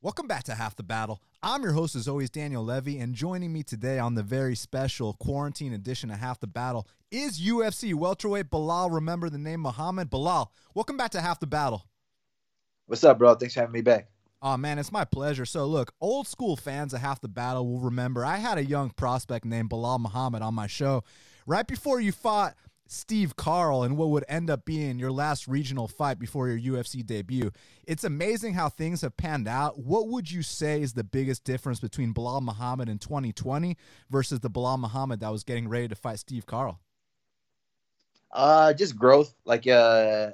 Welcome back to Half the Battle. I'm your host, as always, Daniel Levy, and joining me today on the very special quarantine edition of Half the Battle is UFC welterweight Belal. Remember the name Muhammad Belal. Welcome back to Half the Battle. What's up, bro? Thanks for having me back. Oh man, it's my pleasure. So look, old school fans of Half the Battle will remember I had a young prospect named Belal Muhammad on my show right before you fought Steve Carl in what would end up being your last regional fight before your UFC debut. It's amazing how things have panned out. What would you say is the biggest difference between Belal Muhammad in 2020 versus the Belal Muhammad that was getting ready to fight Steve Carl? Uh, just growth. Like, uh,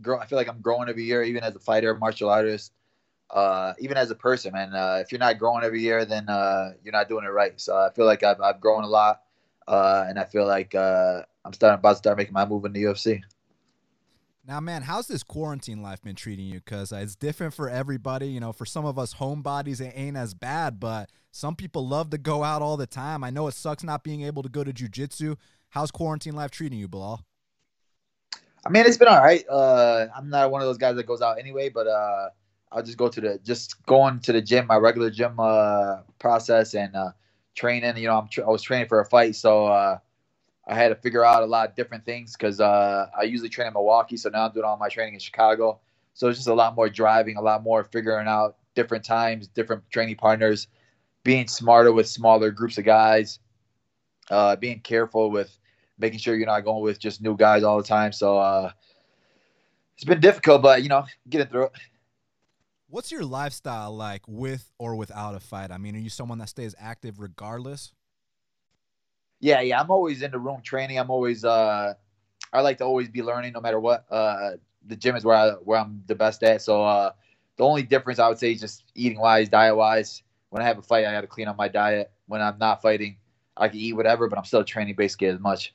grow. I feel like I'm growing every year, even as a fighter, martial artist, uh, even as a person. Man, uh, if you're not growing every year, then uh, you're not doing it right. So I feel like I've, I've grown a lot, uh, and I feel like uh, I'm starting about to start making my move in the UFC. Now, man, how's this quarantine life been treating you? Because it's different for everybody. You know, for some of us homebodies, it ain't as bad, but some people love to go out all the time. I know it sucks not being able to go to jujitsu. How's quarantine life treating you, Belal? I mean, it's been all right. Uh, I'm not one of those guys that goes out anyway, but uh, I'll just go to the just going to the gym, my regular gym uh, process, and uh, training. You know, I'm tra- I was training for a fight, so uh, I had to figure out a lot of different things because uh, I usually train in Milwaukee, so now I'm doing all my training in Chicago. So it's just a lot more driving, a lot more figuring out different times, different training partners, being smarter with smaller groups of guys, uh, being careful with making sure you're not going with just new guys all the time. So uh, it's been difficult, but you know, getting through it. What's your lifestyle like with or without a fight? I mean, are you someone that stays active regardless? Yeah, yeah. I'm always in the room training. I'm always uh I like to always be learning no matter what. Uh the gym is where I where I'm the best at. So uh the only difference I would say is just eating wise, diet wise. When I have a fight, I got to clean up my diet. When I'm not fighting, I can eat whatever, but I'm still training basically as much.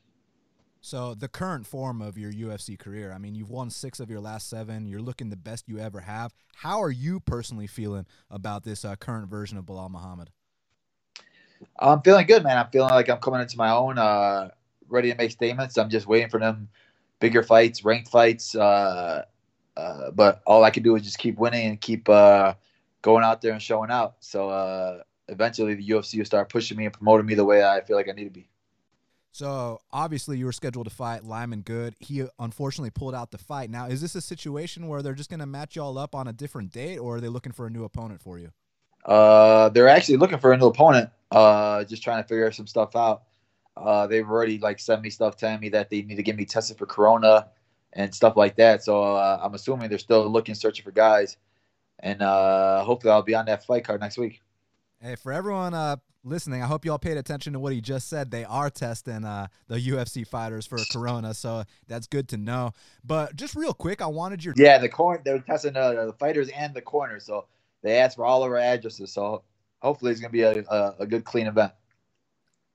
So the current form of your UFC career, I mean, you've won six of your last seven. You're looking the best you ever have. How are you personally feeling about this uh, current version of Belal Muhammad? I'm feeling good, man. I'm feeling like I'm coming into my own, uh, ready to make statements. I'm just waiting for them bigger fights, ranked fights. Uh, uh, but all I can do is just keep winning and keep uh, going out there and showing out. So uh, eventually, the UFC will start pushing me and promoting me the way I feel like I need to be. So obviously, you were scheduled to fight Lyman Good. He unfortunately pulled out the fight. Now, is this a situation where they're just going to match y'all up on a different date, or are they looking for a new opponent for you? Uh, they're actually looking for a new opponent. Uh, just trying to figure some stuff out. Uh, they've already like sent me stuff telling me that they need to get me tested for corona and stuff like that. So uh, I'm assuming they're still looking, searching for guys, and uh, hopefully I'll be on that fight card next week. Hey, for everyone uh, listening, I hope you all paid attention to what he just said. They are testing uh, the UFC fighters for corona, so that's good to know. But just real quick, I wanted your yeah the corner. They're testing uh, the fighters and the corner, so they asked for all of our addresses. So hopefully it's going to be a, a, a, good, clean event.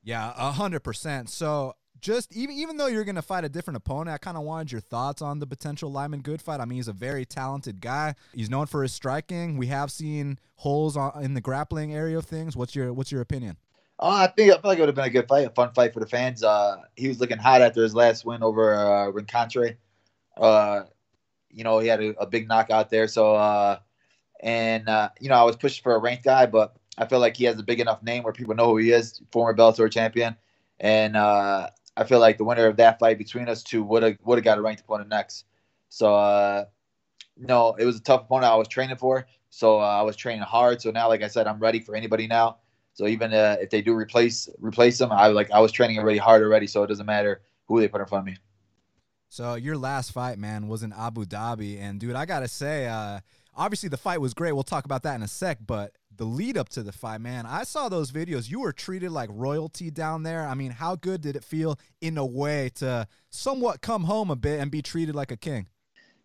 Yeah, a hundred percent. So just even even though you're going to fight a different opponent, I kind of wanted your thoughts on the potential Lyman Good fight. I mean, he's a very talented guy. He's known for his striking. We have seen holes in the grappling area of things. What's your What's your opinion? Oh, I think I feel like it would have been a good fight, a fun fight for the fans. Uh, he was looking hot after his last win over uh, Rencountre. Uh, you know, he had a, a big knockout there. So, uh, and uh, you know, I was pushing for a ranked guy, but I feel like he has a big enough name where people know who he is, former Bellator champion, and uh, I feel like the winner of that fight between us two would have would have got a ranked opponent next. So uh, no, it was a tough opponent I was training for. So uh, I was training hard. So now, like I said, I'm ready for anybody now. So even uh, if they do replace replace them, I like I was training already hard already. So it doesn't matter who they put in front of me. So your last fight, man, was in Abu Dhabi, and dude, I gotta say, uh, obviously the fight was great. We'll talk about that in a sec, but the lead up to the fight, man, I saw those videos. You were treated like royalty down there. I mean, how good did it feel in a way to somewhat come home a bit and be treated like a king?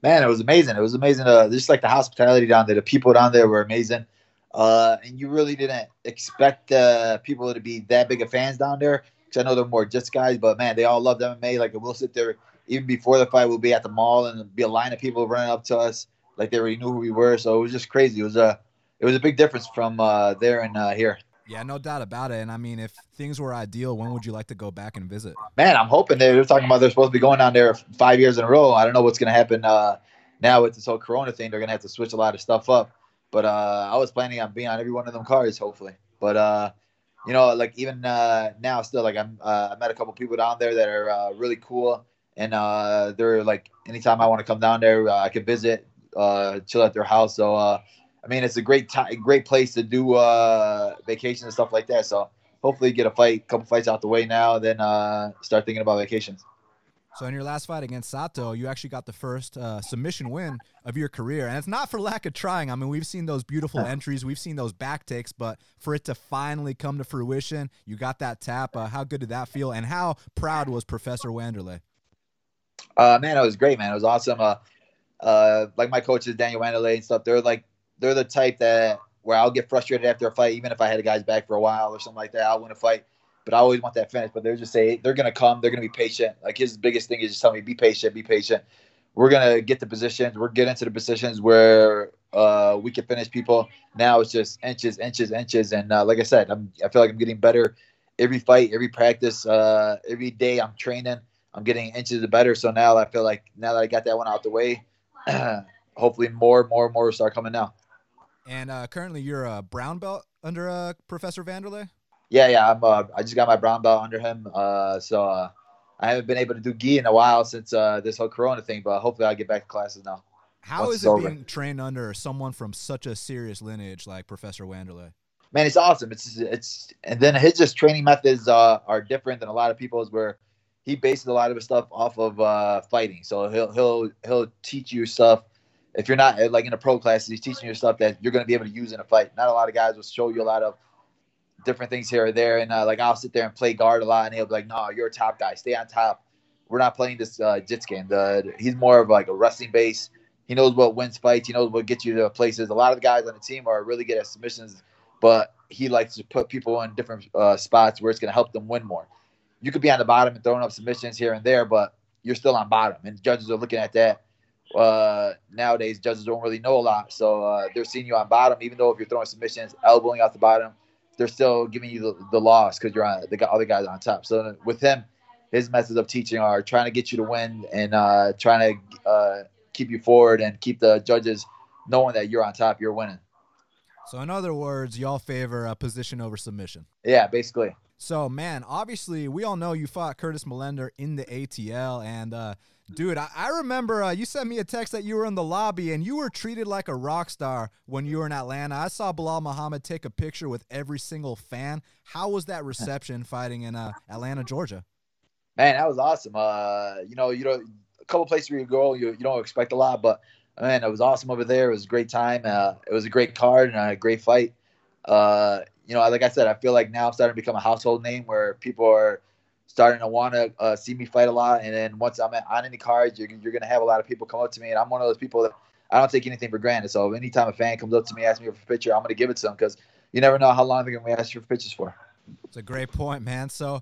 Man, it was amazing. It was amazing. Uh, just like the hospitality down there, the people down there were amazing. Uh, and you really didn't expect uh, people to be that big of fans down there. Because I know they're more just guys, but man, they all love MMA. Like we'll sit there even before the fight. We'll be at the mall and be a line of people running up to us like they already knew who we were. So it was just crazy. It was a it was a big difference from uh, there and uh, here. Yeah, no doubt about it. And I mean, if things were ideal, when would you like to go back and visit? Man, I'm hoping they are talking about they're supposed to be going down there five years in a row. I don't know what's going to happen uh, now with this whole Corona thing. They're going to have to switch a lot of stuff up. But uh, I was planning on being on every one of them cars, hopefully. But uh, you know, like even uh, now, still like I'm uh, I met a couple people down there that are uh, really cool, and uh, they're like anytime I want to come down there, uh, I can visit, uh, chill at their house. So uh, I mean, it's a great time, great place to do uh, vacation and stuff like that. So hopefully, get a fight, couple fights out the way now, then uh, start thinking about vacations. So in your last fight against Sato, you actually got the first uh, submission win of your career, and it's not for lack of trying. I mean, we've seen those beautiful entries, we've seen those back takes, but for it to finally come to fruition, you got that tap. Uh, how good did that feel, and how proud was Professor Wanderley? Uh, man, it was great, man. It was awesome. Uh, like my coaches, Daniel Wanderley and stuff. They're like they're the type that where I'll get frustrated after a fight, even if I had a guy's back for a while or something like that. I'll win a fight but I always want that finish. But they're just say they're gonna come, they're gonna be patient. Like his biggest thing is just tell me, be patient, be patient. We're gonna get the positions. We're getting to the positions where uh, we can finish people. Now it's just inches, inches, inches, and uh, like I said, I'm, I feel like I'm getting better every fight, every practice, uh, every day. I'm training. I'm getting inches better. So now I feel like now that I got that one out the way, hopefully more, more, more will start coming now. And uh, currently, you're a brown belt under uh, Professor Wanderley. Yeah, yeah. I'm. Uh, I just got my brown belt under him. Uh, so uh, I haven't been able to do gi in a while since uh, this whole Corona thing. But hopefully, I'll get back to classes now. How is it over. being trained under someone from such a serious lineage like Professor Wanderley? Man, it's awesome. It's it's and then his just training methods uh, are different than a lot of people's. Where he bases a lot of his stuff off of uh, fighting. So he'll he'll he'll teach you stuff. If you're not like in a pro class, he's teaching you stuff that you're going to be able to use in a fight. Not a lot of guys will show you a lot of different things here or there. And uh, like I'll sit there and play guard a lot, and he'll be like, "No, you're a top guy. Stay on top. We're not playing this uh, jits game. The, he's more of like a wrestling base. He knows what wins fights. He knows what gets you to places. A lot of the guys on the team are really good at submissions, but he likes to put people in different uh, spots where it's going to help them win more. You could be on the bottom and throwing up submissions here and there, but you're still on bottom, and judges are looking at that. Uh, nowadays, judges don't really know a lot, so uh, they're seeing you on bottom, even though if you're throwing submissions, elbowing out the bottom, they're still giving you the, the loss because you're on the other guys on top. So with him, his methods of teaching are trying to get you to win and uh, trying to uh, keep you forward and keep the judges knowing that you're on top, you're winning. So in other words, y'all favor a position over submission. Yeah, basically. So man, obviously we all know you fought Curtis Millender in the ATL, and uh, Dude, I, I remember uh, you sent me a text that you were in the lobby and you were treated like a rock star when you were in Atlanta. I saw Belal Muhammad take a picture with every single fan. How was that reception fighting in uh, Atlanta, Georgia? Man, that was awesome. Uh, you know, you know, a couple places where you go, you, you don't expect a lot, but man, it was awesome over there. It was a great time. Uh, it was a great card and a great fight. Uh, you know, like I said, I feel like now I'm starting to become a household name where people are – starting to want to uh, see me fight a lot. And then once I'm on any cards, you're, you're going to have a lot of people come up to me. And I'm one of those people that I don't take anything for granted. So anytime a fan comes up to me, asks me for a picture, I'm going to give it to them because you never know how long they're going to ask you for pictures for. It's a great point, man. So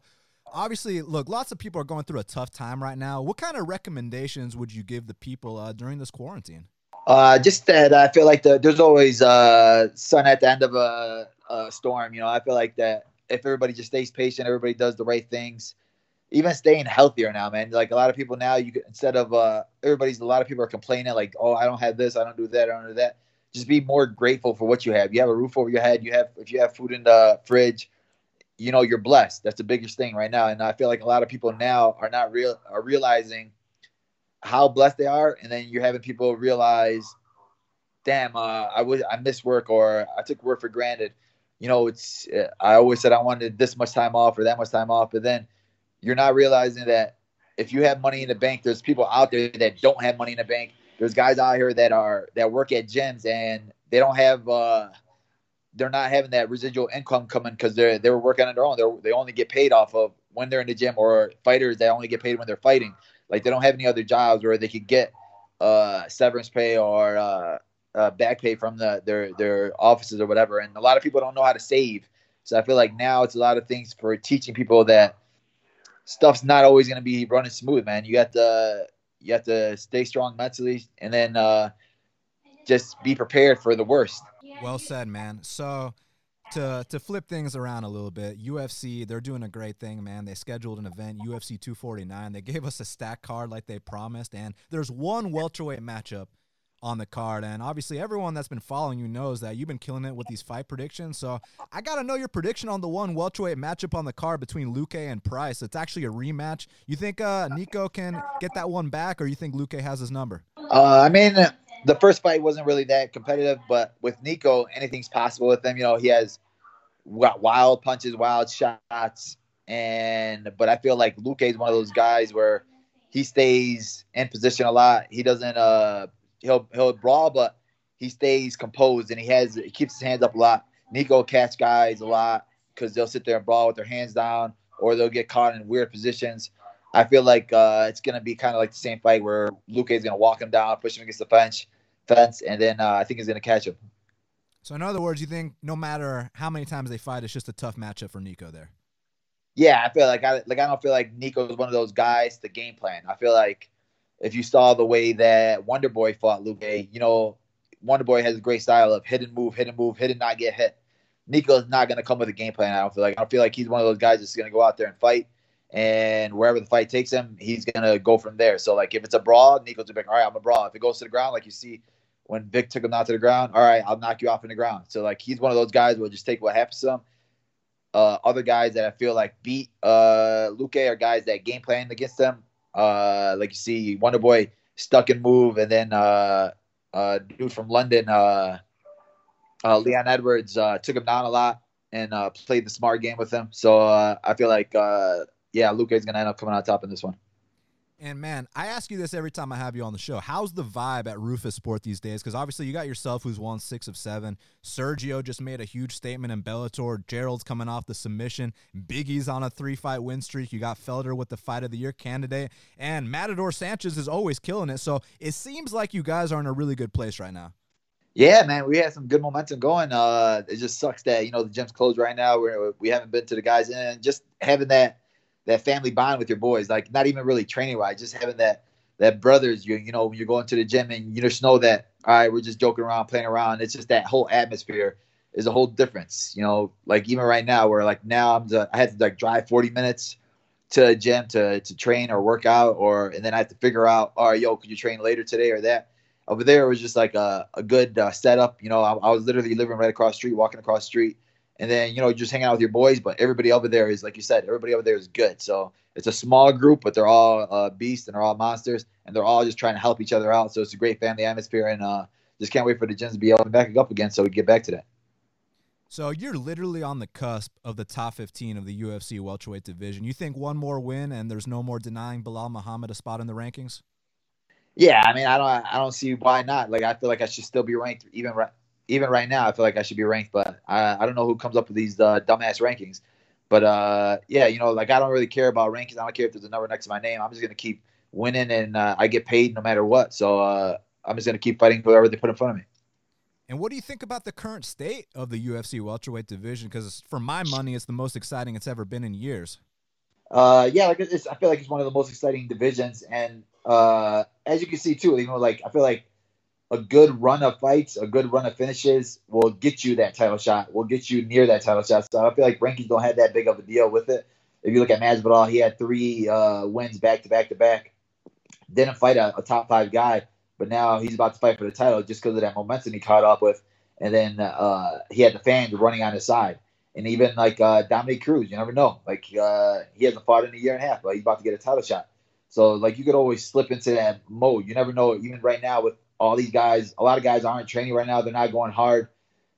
obviously, look, lots of people are going through a tough time right now. What kind of recommendations would you give the people uh, during this quarantine? Uh, just that I feel like the, there's always uh, sun at the end of a, storm. You know, I feel like that if everybody just stays patient, everybody does the right things, even staying healthier now, man. Like a lot of people now, you instead of uh, everybody's a lot of people are complaining like, oh, I don't have this, I don't do that, I don't do that. Just be more grateful for what you have. You have a roof over your head. You have if you have food in the fridge, you know you're blessed. That's the biggest thing right now. And I feel like a lot of people now are not real are realizing how blessed they are, and then you're having people realize, damn, uh, I was I missed work or I took work for granted. You know, it's I always said I wanted this much time off or that much time off, but then you're not realizing that if you have money in the bank, there's people out there that don't have money in the bank. There's guys out here that are that work at gyms and they don't have uh they're not having that residual income coming because they're they were working on their own. They're, they only get paid off of when they're in the gym or fighters they only get paid when they're fighting. Like they don't have any other jobs where they could get uh severance pay or uh, uh back pay from the their their offices or whatever. And a lot of people don't know how to save. So I feel like now it's a lot of things for teaching people that stuff's not always going to be running smooth, man. You got to you have to stay strong mentally, and then uh, just be prepared for the worst. Well said, man. So to to flip things around a little bit, UFC they're doing a great thing, man. They scheduled an event, UFC 249. They gave us a stack card like they promised, and there's one welterweight matchup on the card. And obviously, everyone that's been following you knows that you've been killing it with these fight predictions. So I got to know your prediction on the one welterweight matchup on the card between Luque and Price. It's actually a rematch. You think uh, Niko can get that one back, or you think Luque has his number? Uh, I mean, the first fight wasn't really that competitive, but with Niko, anything's possible with him. You know, he has wild punches, wild shots, and but I feel like Luque is one of those guys where he stays in position a lot. He doesn't uh he'll he'll brawl, but he stays composed and he has he keeps his hands up a lot. Niko catch guys a lot because they'll sit there and brawl with their hands down or they'll get caught in weird positions. I feel like uh, it's gonna be kind of like the same fight where Luque is gonna walk him down, push him against the fence, fence, and then uh, I think he's gonna catch him. So in other words, you think no matter how many times they fight, it's just a tough matchup for Niko there. Yeah, I feel like I like I don't feel like Niko is one of those guys. The game plan. I feel like if you saw the way that Wonder Boy fought Luque, you know, Wonder Boy has a great style of hit and move, hit and move, hit and not get hit. Niko's not going to come with a game plan. I don't feel like I don't feel like he's one of those guys that's going to go out there and fight, and wherever the fight takes him, he's going to go from there. So like if it's a brawl, Niko's gonna be like, all right, I'm a brawl. If it goes to the ground, like you see when Vic took him down to the ground, all right, I'll knock you off in the ground. So like he's one of those guys who will just take what happens to him. Uh, other guys that I feel like beat uh, Luque are guys that game plan against them. Uh, like you see Wonder Boy stuck and move, and then uh, uh, dude from London, uh, uh, Leon Edwards, uh, took him down a lot and uh, played the smart game with him. So uh, I feel like, uh, yeah, Luque is to end up coming out top in this one. And man, I ask you this every time I have you on the show. How's the vibe at Roufusport these days? Because obviously you got yourself who's won six of seven. Sergio just made a huge statement in Bellator. Gerald's coming off the submission. Biggie's on a three fight win streak. You got Felder with the fight of the year candidate. And Matador Sanchez is always killing it. So it seems like you guys are in a really good place right now. Yeah, man, we had some good momentum going. Uh, it just sucks that you know the gym's closed right now. We're, we haven't been to the guys, and just having that that family bond with your boys. Like not even really training wise, just having that that brothers. You you know when you're going to the gym and you just know that all right, we're just joking around, playing around. It's just that whole atmosphere is a whole difference. You know, like even right now, where like now I'm just, I had to like drive 40 minutes to a gym to to train or work out, or and then I have to figure out, all right, yo, could you train later today or that. Over there, it was just like a, a good uh, setup. You know, I, I was literally living right across the street, walking across the street, and then you know just hanging out with your boys. But everybody over there is like you said, everybody over there is good. So it's a small group, but they're all uh, beasts and they're all monsters, and they're all just trying to help each other out. So it's a great family atmosphere, and uh, just can't wait for the gyms to be able to back up again, so we get back to that. So you're literally on the cusp of the top 15 of the UFC welterweight division. You think one more win and there's no more denying Belal Muhammad a spot in the rankings? Yeah, I mean, I don't, I don't see why not. Like, I feel like I should still be ranked even right, even right now, I feel like I should be ranked, but I, I don't know who comes up with these uh, dumbass rankings. But uh, yeah, you know, like I don't really care about rankings. I don't care if there's a number next to my name. I'm just gonna keep winning, and uh, I get paid no matter what. So uh, I'm just gonna keep fighting whoever they put in front of me. And what do you think about the current state of the UFC welterweight division? Because for my money, it's the most exciting it's ever been in years. Uh, yeah, like it's, I feel like it's one of the most exciting divisions, and uh, as you can see too, you know, like I feel like a good run of fights, a good run of finishes will get you that title shot, will get you near that title shot. So I feel like rankings don't have that big of a deal with it. If you look at Masvidal, he had three uh, wins back to back to back. Didn't fight a, a, top five guy, but now he's about to fight for the title just because of that momentum he caught up with. And then uh, he had the fans running on his side. And even like uh, Dominick Cruz, you never know. Like uh, he hasn't fought in a year and a half, but he's about to get a title shot. So like you could always slip into that mode. You never know. Even right now with all these guys, a lot of guys aren't training right now. They're not going hard.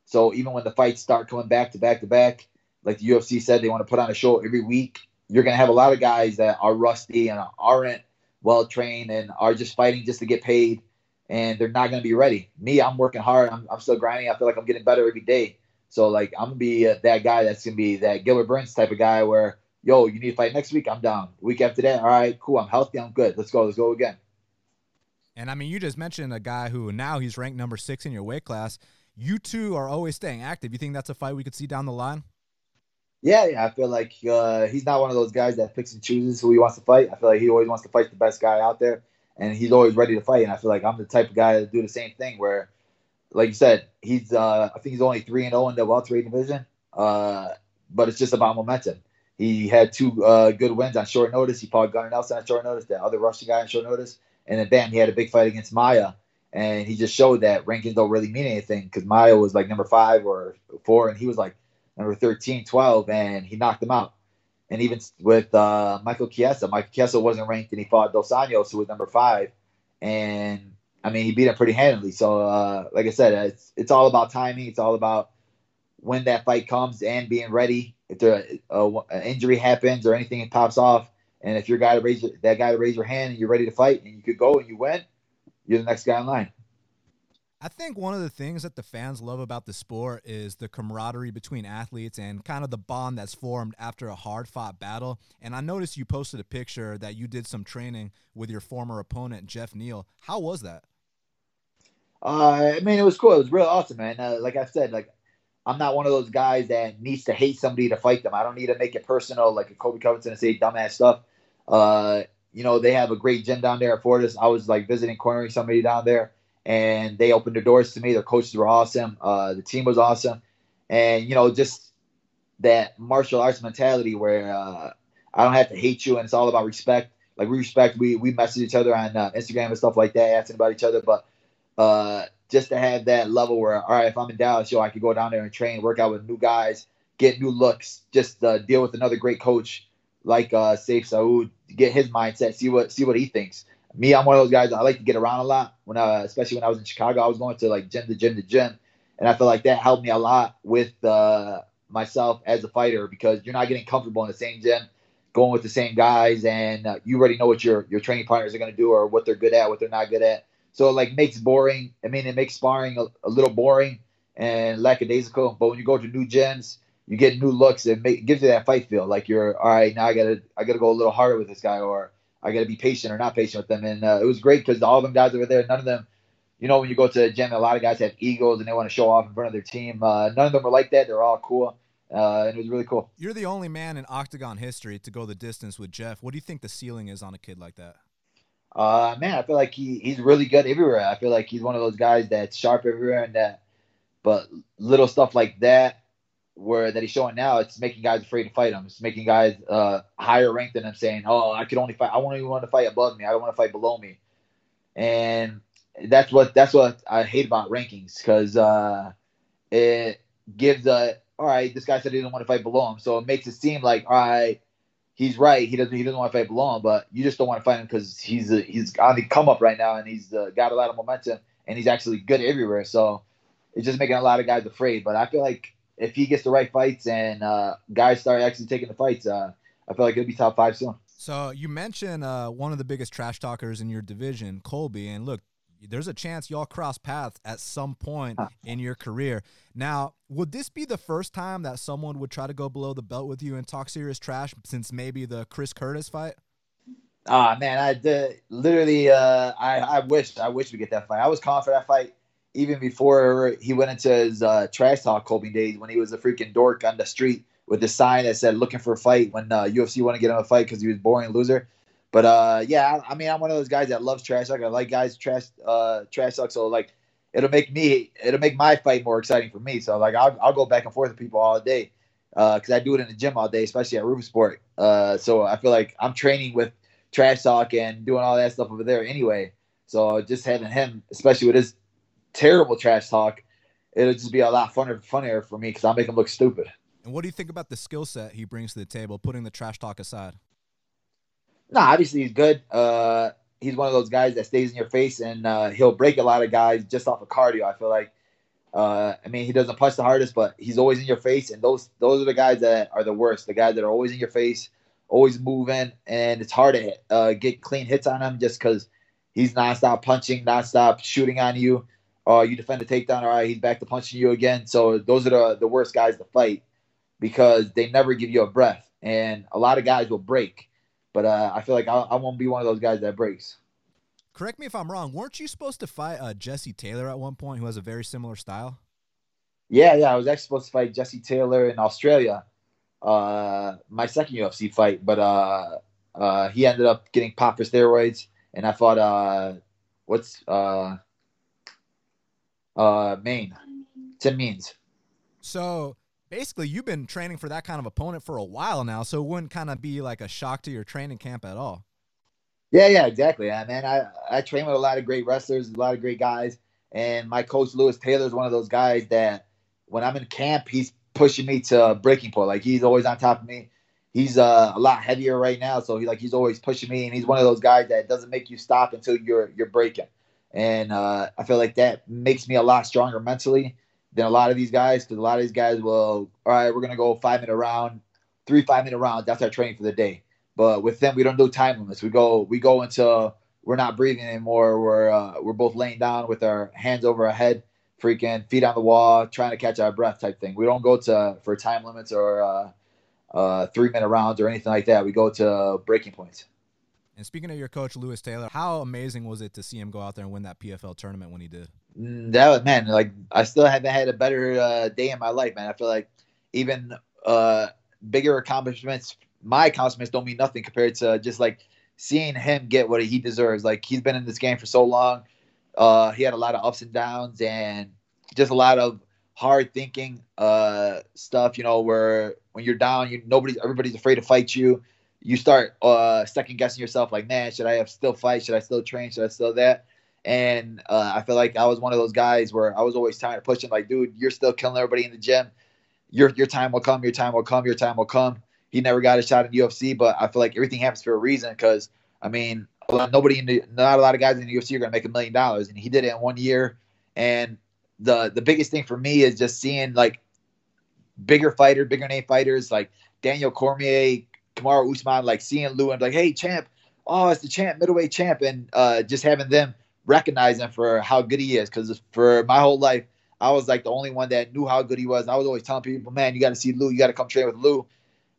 So even when the fights start coming back to back to back, like the UFC said, they want to put on a show every week. You're going to have a lot of guys that are rusty and aren't well trained and are just fighting just to get paid, and they're not going to be ready. Me, I'm working hard. I'm, I'm still grinding. I feel like I'm getting better every day. So like I'm gonna be uh, that guy that's gonna be that Gilbert Burns type of guy where yo, you need to fight next week. I'm down. week after that, all right, cool. I'm healthy. I'm good. Let's go. Let's go again. And I mean, you just mentioned a guy who now he's ranked number six in your weight class. You two are always staying active. You think that's a fight we could see down the line? Yeah, yeah. I feel like uh, he's not one of those guys that picks and chooses who he wants to fight. I feel like he always wants to fight the best guy out there, and he's always ready to fight. And I feel like I'm the type of guy to do the same thing. Where, like you said, he's uh, I think he's only three and zero oh in the welterweight division, uh, but it's just about momentum. He had two uh, good wins on short notice. He fought Gunnar Nelson on short notice, that other Russian guy on short notice and then bam, he had a big fight against Maia, and he just showed that rankings don't really mean anything because Maia was like number five or four, and he was like number 13, 12, and he knocked him out. And even with uh, Michael Chiesa, Michael Chiesa wasn't ranked, and he fought Dos Anjos, who was number five, and I mean he beat him pretty handily. So, uh, like I said, it's it's all about timing. It's all about when that fight comes and being ready. If there uh, an injury happens or anything pops off, and if your guy to raise your, that guy to raise your hand and you're ready to fight and you could go and you win, you're the next guy in line. I think one of the things that the fans love about the sport is the camaraderie between athletes and kind of the bond that's formed after a hard fought battle. And I noticed you posted a picture that you did some training with your former opponent, Jeff Neal. How was that? Uh, I mean, it was cool. It was real awesome, man. Uh, like I said, like I'm not one of those guys that needs to hate somebody to fight them. I don't need to make it personal, like a Colby Covington and say dumbass stuff. Uh, you know, they have a great gym down there at Fortis. I was like visiting, cornering somebody down there and they opened their doors to me. Their coaches were awesome. Uh, the team was awesome, and you know, just that martial arts mentality where uh, I don't have to hate you, and it's all about respect. Like we respect, we we message each other on uh, Instagram and stuff like that, asking about each other. But uh, just to have that level where, all right, if I'm in Dallas, yo, I could go down there and train, work out with new guys, get new looks, just uh, deal with another great coach like uh, Sayif Saud, get his mindset, see what see what he thinks me, I'm one of those guys. I like to get around a lot. When I, especially when I was in Chicago, I was going to like gym to gym to gym, and I feel like that helped me a lot with uh, myself as a fighter because you're not getting comfortable in the same gym, going with the same guys, and uh, you already know what your your training partners are going to do or what they're good at, what they're not good at. So it like makes boring. I mean, it makes sparring a, a little boring and lackadaisical. But when you go to new gyms, you get new looks. and make, gives you that fight feel. Like you're all right now. I gotta I gotta go a little harder with this guy or I got to be patient or not patient with them. And uh, it was great because all of them guys over there, none of them, you know, when you go to the gym, a lot of guys have egos and they want to show off in front of their team. Uh, none of them were like that. They're all cool. Uh, and it was really cool. You're the only man in Octagon history to go the distance with Jeff. What do you think the ceiling is on a kid like that? Uh, man, I feel like he, he's really good everywhere. I feel like he's one of those guys that's sharp everywhere and that, but little stuff like that where that he's showing now, it's making guys afraid to fight him. It's making guys uh, higher ranked than him saying, "Oh, I could only fight. I even want to fight above me. I don't want to fight below me." And that's what that's what I hate about rankings because uh, it gives a all right. This guy said he didn't want to fight below him, so it makes it seem like all right. He's right. He doesn't. He doesn't want to fight below him, but you just don't want to fight him because he's a, he's on the come up right now, and he's uh, got a lot of momentum, and he's actually good everywhere. So it's just making a lot of guys afraid. But I feel like if he gets the right fights and uh, guys start actually taking the fights, uh, I feel like he'll be top five soon. So you mentioned uh, one of the biggest trash talkers in your division, Colby, and look, there's a chance y'all cross paths at some point in your career. Now, would this be the first time that someone would try to go below the belt with you and talk serious trash since maybe the Chris Curtis fight? Ah man, I did, literally. Uh, I I wish I wish we get that fight. I was calling for that fight even before he went into his uh, trash talk Colby days when he was a freaking dork on the street with the sign that said "looking for a fight" when uh, UFC want to get him a fight because he was boring loser. But uh, yeah, I, I, mean, I'm one of those guys that loves trash talk. I like guys trash uh, trash talk. So like, it'll make me it'll make my fight more exciting for me. So like, I'll, I'll go back and forth with people all day because uh, I do it in the gym all day, especially at Roufusport. Uh, so I feel like I'm training with trash talk and doing all that stuff over there anyway. So just having him, especially with his terrible trash talk, it'll just be a lot funner, funnier for me because I'll make him look stupid. And what do you think about the skill set he brings to the table, putting the trash talk aside? No, nah, obviously he's good. Uh, he's one of those guys that stays in your face, and uh, he'll break a lot of guys just off of cardio. I feel like. Uh, I mean, he doesn't punch the hardest, but he's always in your face, and those those are the guys that are the worst. The guys that are always in your face, always moving, and it's hard to uh, get clean hits on him just because he's nonstop punching, nonstop shooting on you. Oh, you defend a takedown. All right, he's back to punching you again. So those are the, the worst guys to fight because they never give you a breath. And a lot of guys will break. But uh, I feel like I, I, won't be one of those guys that breaks. Correct me if I'm wrong. Weren't you supposed to fight uh, Jesse Taylor at one point who has a very similar style? Yeah, yeah. I was actually supposed to fight Jesse Taylor in Australia, uh, my second UFC fight. But uh, uh, he ended up getting popped for steroids. And I fought, uh, what's uh, Maine. Tim Means. So basically, you've been training for that kind of opponent for a while now, so it wouldn't kind of be like a shock to your training camp at all. Yeah, yeah, exactly. Yeah, man, I I train with a lot of great wrestlers, a lot of great guys, and my coach Louis Taylor is one of those guys that when I'm in camp, he's pushing me to breaking point. Like he's always on top of me. He's uh, a lot heavier right now, so he like he's always pushing me, and he's one of those guys that doesn't make you stop until you're you're breaking. And uh, I feel like that makes me a lot stronger mentally than a lot of these guys because a lot of these guys will, all right, we're gonna go five minute round, three five minute rounds. That's our training for the day. But with them, we don't do time limits. We go we go until we're not breathing anymore. We're uh, we're both laying down with our hands over our head, freaking feet on the wall, trying to catch our breath type thing. We don't go to for time limits or uh, uh, three minute rounds or anything like that. We go to breaking points. And speaking of your coach, Louis Taylor, how amazing was it to see him go out there and win that PFL tournament when he did? That was, man, like I still haven't had a better uh, day in my life, man. I feel like even uh, bigger accomplishments, my accomplishments don't mean nothing compared to just like seeing him get what he deserves. Like he's been in this game for so long. Uh, he had a lot of ups and downs and just a lot of hard thinking uh, stuff. You know, where when you're down, you nobody, everybody's afraid to fight you you start uh, second guessing yourself, like, man, should I have still fight? Should I still train? Should I still that? And uh, I feel like I was one of those guys where I was always trying to push him, like, dude, you're still killing everybody in the gym. Your your time will come. Your time will come. Your time will come. He never got a shot in UFC, but I feel like everything happens for a reason. Because I mean, nobody in the, not a lot of guys in the UFC are gonna make a million dollars, and he did it in one year. And the the biggest thing for me is just seeing like bigger fighter, bigger name fighters like Daniel Cormier, Kamaru Usman, like seeing Lou and like, hey, champ, oh, it's the champ, middleweight champ, and uh, just having them recognize him for how good he is. Because for my whole life, I was like the only one that knew how good he was. I was always telling people, man, you got to see Lou, you got to come train with Lou.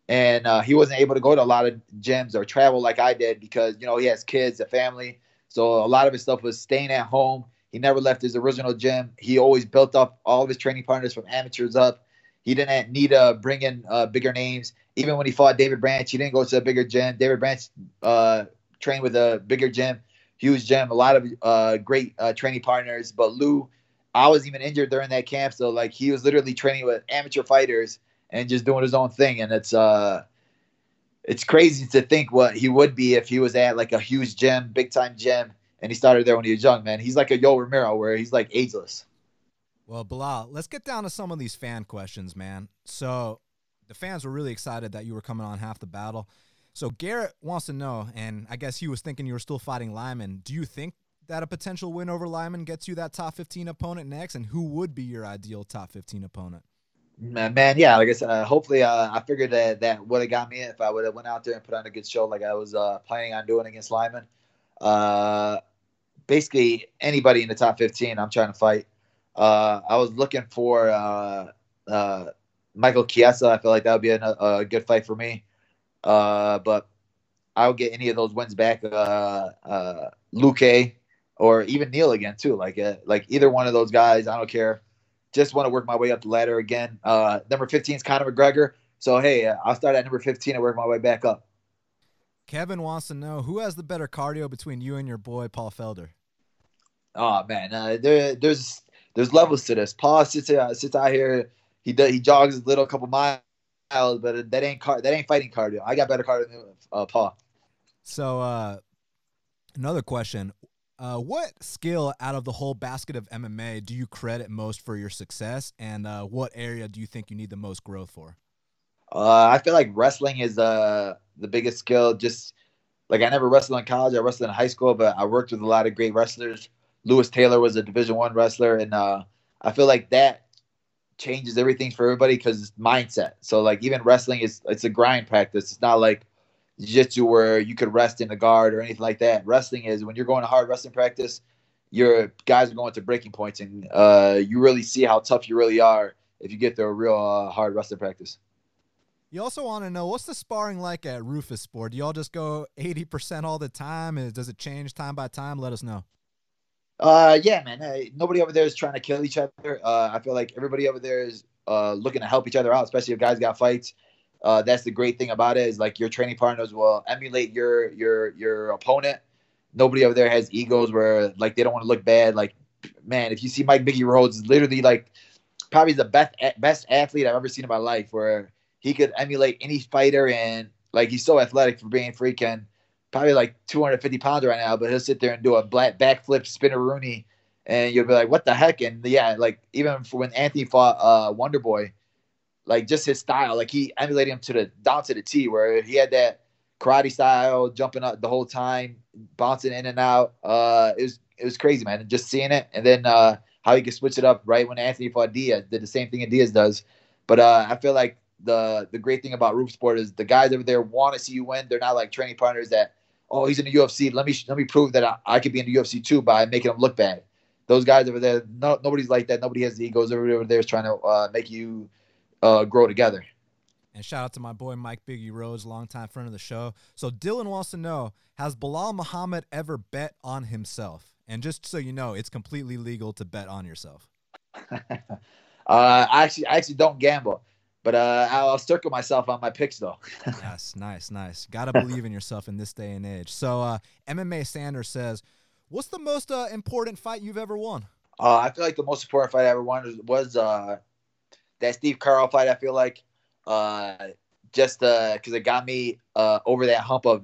And uh, he wasn't able to go to a lot of gyms or travel like I did because you know he has kids, a family, so a lot of his stuff was staying at home. He never left his original gym. He always built up all of his training partners from amateurs up. He didn't need to bring in uh, bigger names even when he fought David Branch, he didn't go to a bigger gym. David Branch uh, trained with a bigger gym, huge gym, a lot of uh, great uh, training partners. But Lou, I was even injured during that camp, so like he was literally training with amateur fighters and just doing his own thing. And it's uh, it's crazy to think what he would be if he was at like a huge gym, big time gym, and he started there when he was young. Man, he's like a Yoel Romero, where he's like ageless. Well, Belal, let's get down to some of these fan questions, man. So the fans were really excited that you were coming on half the battle. So Garrett wants to know, and I guess he was thinking you were still fighting Lyman. Do you think that a potential win over Lyman gets you that top 15 opponent next? And who would be your ideal top 15 opponent? Man, man yeah, like I said, uh, hopefully uh, I figured that that would have got me if I would have went out there and put on a good show like I was uh, planning on doing against Lyman. Uh, basically, anybody in the top 15, I'm trying to fight. Uh, I was looking for uh, Michael Chiesa, I feel like that would be a, a good fight for me. Uh, but I'll get any of those wins back. Uh, uh, Luque or even Neal again too. Like uh, like either one of those guys, I don't care. Just want to work my way up the ladder again. Uh, number 15 is Conor McGregor. So hey, uh, I'll start at number 15 and work my way back up. Kevin wants to know who has the better cardio between you and your boy Paul Felder. Oh man, uh, there, there's there's levels to this. Paul sits uh, sits out here he does he jogs a little couple miles, but that ain't car that ain't fighting cardio. I got better cardio than uh, Paul. So uh, another question: uh, What skill out of the whole basket of MMA do you credit most for your success, and uh, what area do you think you need the most growth for? Uh, I feel like wrestling is uh, the biggest skill. Just like I never wrestled in college, I wrestled in high school, but I worked with a lot of great wrestlers. Louis Taylor was a Division One wrestler, and uh, I feel like that changes everything for everybody because mindset. So like even wrestling is it's a grind practice. It's not like jiu-jitsu where you could rest in the guard or anything like that. Wrestling is when you're going to hard wrestling practice, your guys are going to breaking points and uh, you really see how tough you really are if you get to a real uh, hard wrestling practice. You also want to know what's the sparring like at Roufusport? Do y'all just go 80% all the time? Does it change time by time? Let us know. Uh, yeah, man. Hey, nobody over there is trying to kill each other. Uh, I feel like everybody over there is uh, looking to help each other out, especially if guys got fights. Uh, that's the great thing about it is like your training partners will emulate your your your opponent. Nobody over there has egos where like they don't want to look bad. Like, man, if you see Mike Biggie Rhodes, literally like probably the best best athlete I've ever seen in my life, where he could emulate any fighter and like he's so athletic for being freaking probably like 250 pounds right now, but he'll sit there and do a black backflip spinner Rooney, and you'll be like, what the heck? And yeah, like even for when Anthony fought uh, Wonder Boy, like just his style, like he emulated him to the down to the T, where he had that karate style, jumping up the whole time, bouncing in and out. Uh, it was it was crazy, man. And just seeing it, and then uh, how he could switch it up right when Anthony fought Diaz, did the same thing Diaz does. But uh, I feel like the the great thing about Roufusport is the guys over there want to see you win. They're not like training partners that oh, he's in the UFC. Let me let me prove that I, I could be in the UFC too by making him look bad. Those guys over there, no, nobody's like that. Nobody has the egos there. Over there is trying to uh, make you uh, grow together. And shout out to my boy Mike Biggie Rhodes, longtime friend of the show. So Dylan wants to know: Has Belal Muhammad ever bet on himself? And just so you know, it's completely legal to bet on yourself. uh, I actually, I actually don't gamble. But uh, I'll circle myself on my picks though. yes, nice, nice. Got to believe in yourself in this day and age. So uh, MMA Sanders says, "What's the most uh, important fight you've ever won?" Uh, I feel like the most important fight I ever won was, was uh, that Steve Carl fight. I feel like uh, just because it got me over that hump of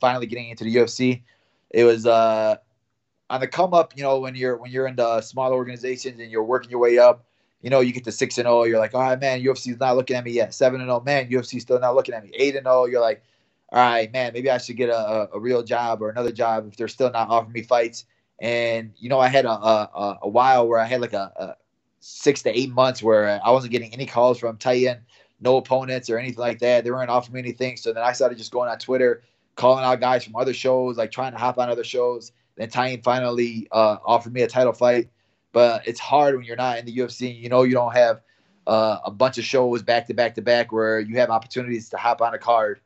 finally getting into the UFC. It was on the come up. You know, when you're when you're in the small organizations and you're working your way up you know, you get to six and zero, oh, you're like, all right, man, UFC's not looking at me yet. Seven and zero, oh, man, UFC's still not looking at me. Eight and zero, oh, you're like, all right, man, maybe I should get a, a, real job or another job if they're still not offering me fights. And you know, I had a a, a while where I had like a, a, six to eight months where I wasn't getting any calls from Titan, no opponents or anything like that. They weren't offering me anything. So then I started just going on Twitter, calling out guys from other shows, like trying to hop on other shows. Then Titan finally uh, offered me a title fight but it's hard when you're not in the UFC. You know, you don't have uh, a bunch of shows back to back to back where you have opportunities to hop on a card.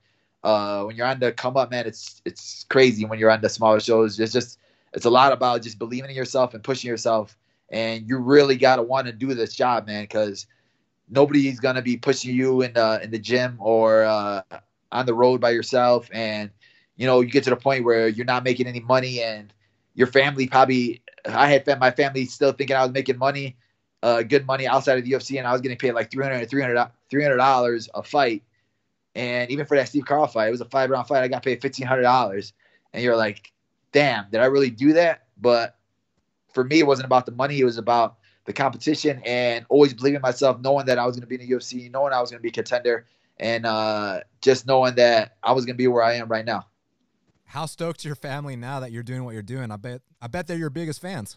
Uh, when you're on the come up, man, it's it's crazy. When you're on the smaller shows, it's just it's a lot about just believing in yourself and pushing yourself. And you really gotta want to do this job, man, because nobody's gonna be pushing you in the in the gym or uh, on the road by yourself. And you know, you get to the point where you're not making any money and your family probably I had my family still thinking I was making money, uh, good money outside of the UFC, and I was getting paid like 300 300 dollars a fight. And even for that Steve Carl fight, it was a five round fight. I got paid fifteen hundred dollars, and you're like, damn, did I really do that? But for me, it wasn't about the money; it was about the competition and always believing in myself, knowing that I was going to be in the UFC, knowing I was going to be a contender, and uh, just knowing that I was going to be where I am right now. How stoked is your family now that you're doing what you're doing? I bet I bet they're your biggest fans.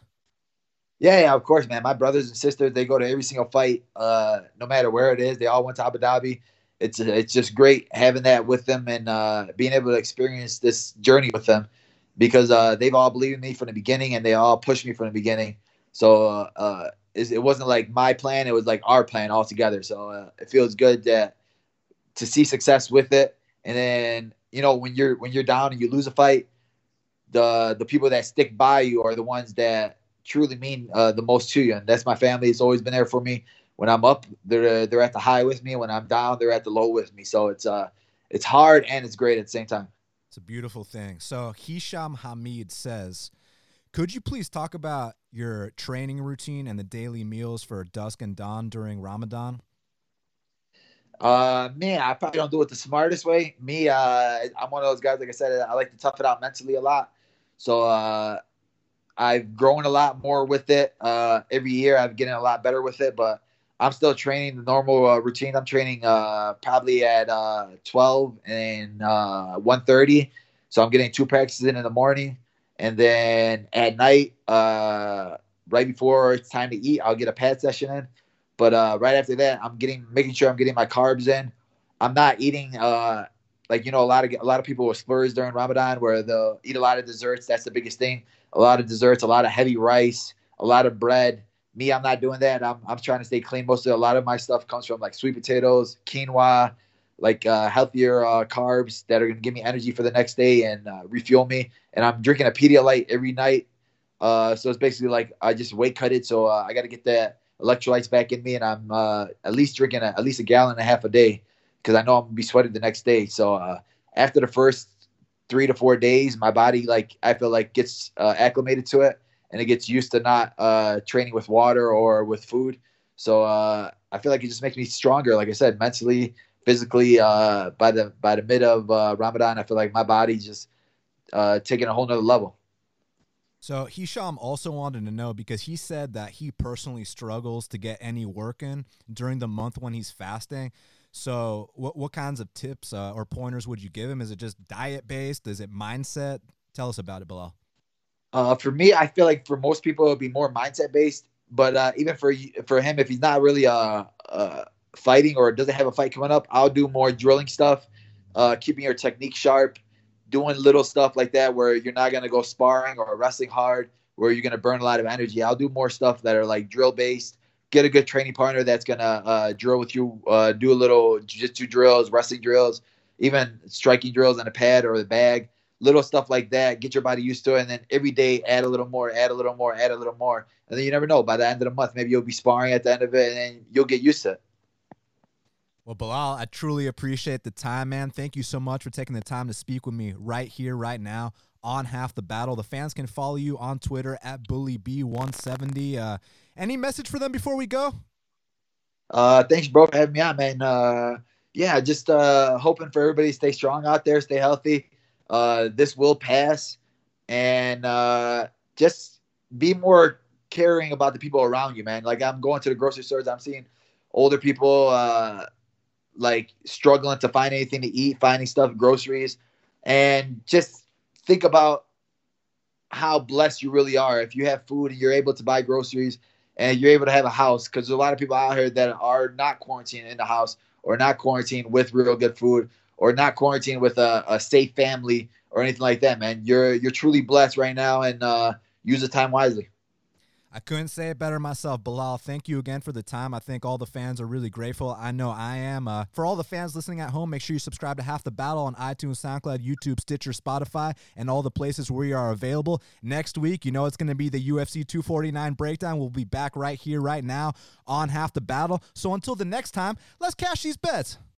Yeah, yeah, of course, man. My brothers and sisters, they go to every single fight, uh, no matter where it is. They all went to Abu Dhabi. It's it's just great having that with them and uh, being able to experience this journey with them because uh, they've all believed in me from the beginning and they all pushed me from the beginning. So uh, uh, it wasn't like my plan; it was like our plan all together. So uh, it feels good that to see success with it, and then you know when you're when you're down and you lose a fight, the the people that stick by you are the ones that truly mean uh, the most to you, and that's my family. It's always been there for me. When I'm up, they're they're at the high with me. When I'm down, they're at the low with me. So it's uh it's hard and it's great at the same time. It's a beautiful thing. So Hisham Hamid says, could you please talk about your training routine and the daily meals for dusk and dawn during Ramadan? Uh, me, I probably don't do it the smartest way. Me, uh, I'm one of those guys. Like I said, I like to tough it out mentally a lot. So uh, I've grown a lot more with it. Uh, every year, I'm getting a lot better with it. But I'm still training the normal uh, routine. I'm training uh, probably at uh, 12 and uh, 1:30. So I'm getting two practices in in the morning, and then at night, uh, right before it's time to eat, I'll get a pad session in but uh, right after that, I'm getting making sure I'm getting my carbs in. I'm not eating uh, like you know a lot of a lot of people with splurge during Ramadan where they'll eat a lot of desserts. That's the biggest thing. A lot of desserts, a lot of heavy rice, a lot of bread. Me, I'm not doing that. I'm I'm trying to stay clean. Most of a lot of my stuff comes from like sweet potatoes, quinoa, like uh, healthier uh, carbs that are gonna give me energy for the next day and uh, refuel me. And I'm drinking a Pedialyte every night. Uh, so it's basically like I just weight cut it. So uh, I got to get that electrolytes back in me, and I'm uh, at least drinking a, at least a gallon and a half a day because I know I'm gonna be sweating the next day. So uh, after the first three to four days, my body like I feel like gets uh, acclimated to it, and it gets used to not uh, training with water or with food. So uh, I feel like it just makes me stronger. Like I said, mentally, physically. Uh, by the by the mid of Ramadan, I feel like my body just uh, taking a whole nother level. So Hisham also wanted to know because he said that he personally struggles to get any work in during the month when he's fasting. So what what kinds of tips uh, or pointers would you give him? Is it just diet based? Is it mindset? Tell us about it, Belal. Uh, for me, I feel like for most people it would be more mindset based. But uh, even for for him, if he's not really uh, uh, fighting or doesn't have a fight coming up, I'll do more drilling stuff, uh, keeping your technique sharp, doing little stuff like that where you're not gonna go sparring or wrestling hard, where you're gonna burn a lot of energy. I'll do more stuff that are like drill based. Get a good training partner that's gonna uh, drill with you. Uh, do a little jiu-jitsu drills, wrestling drills, even striking drills on a pad or the bag little stuff like that. Get your body used to it, and then every day add a little more, add a little more, add a little more, and then you never know. By the end of the month, maybe you'll be sparring at the end of it, and you'll get used to it. Well, Belal, I truly appreciate the time, man. Thank you so much for taking the time to speak with me right here, right now on Half the Battle. The fans can follow you on Twitter at BullyB170. Uh, any message for them before we go? Uh, thanks, bro, for having me on, man. Uh, yeah, just uh, hoping for everybody to stay strong out there, stay healthy. Uh, this will pass, and uh, just be more caring about the people around you, man. Like I'm going to the grocery stores, I'm seeing older people uh, like struggling to find anything to eat, finding stuff, groceries, and just think about how blessed you really are if you have food and you're able to buy groceries and you're able to have a house because there's a lot of people out here that are not quarantined in the house or not quarantined with real good food or not quarantined with a, a safe family or anything like that, man. You're you're truly blessed right now, and uh, use the time wisely. I couldn't say it better myself, Belal. Thank you again for the time. I think all the fans are really grateful. I know I am. Uh, for all the fans listening at home, make sure you subscribe to Half the Battle on iTunes, SoundCloud, YouTube, Stitcher, Spotify, and all the places where we are available. Next week, you know it's going to be the UFC 249 breakdown. We'll be back right here, right now on Half the Battle. So until the next time, let's cash these bets.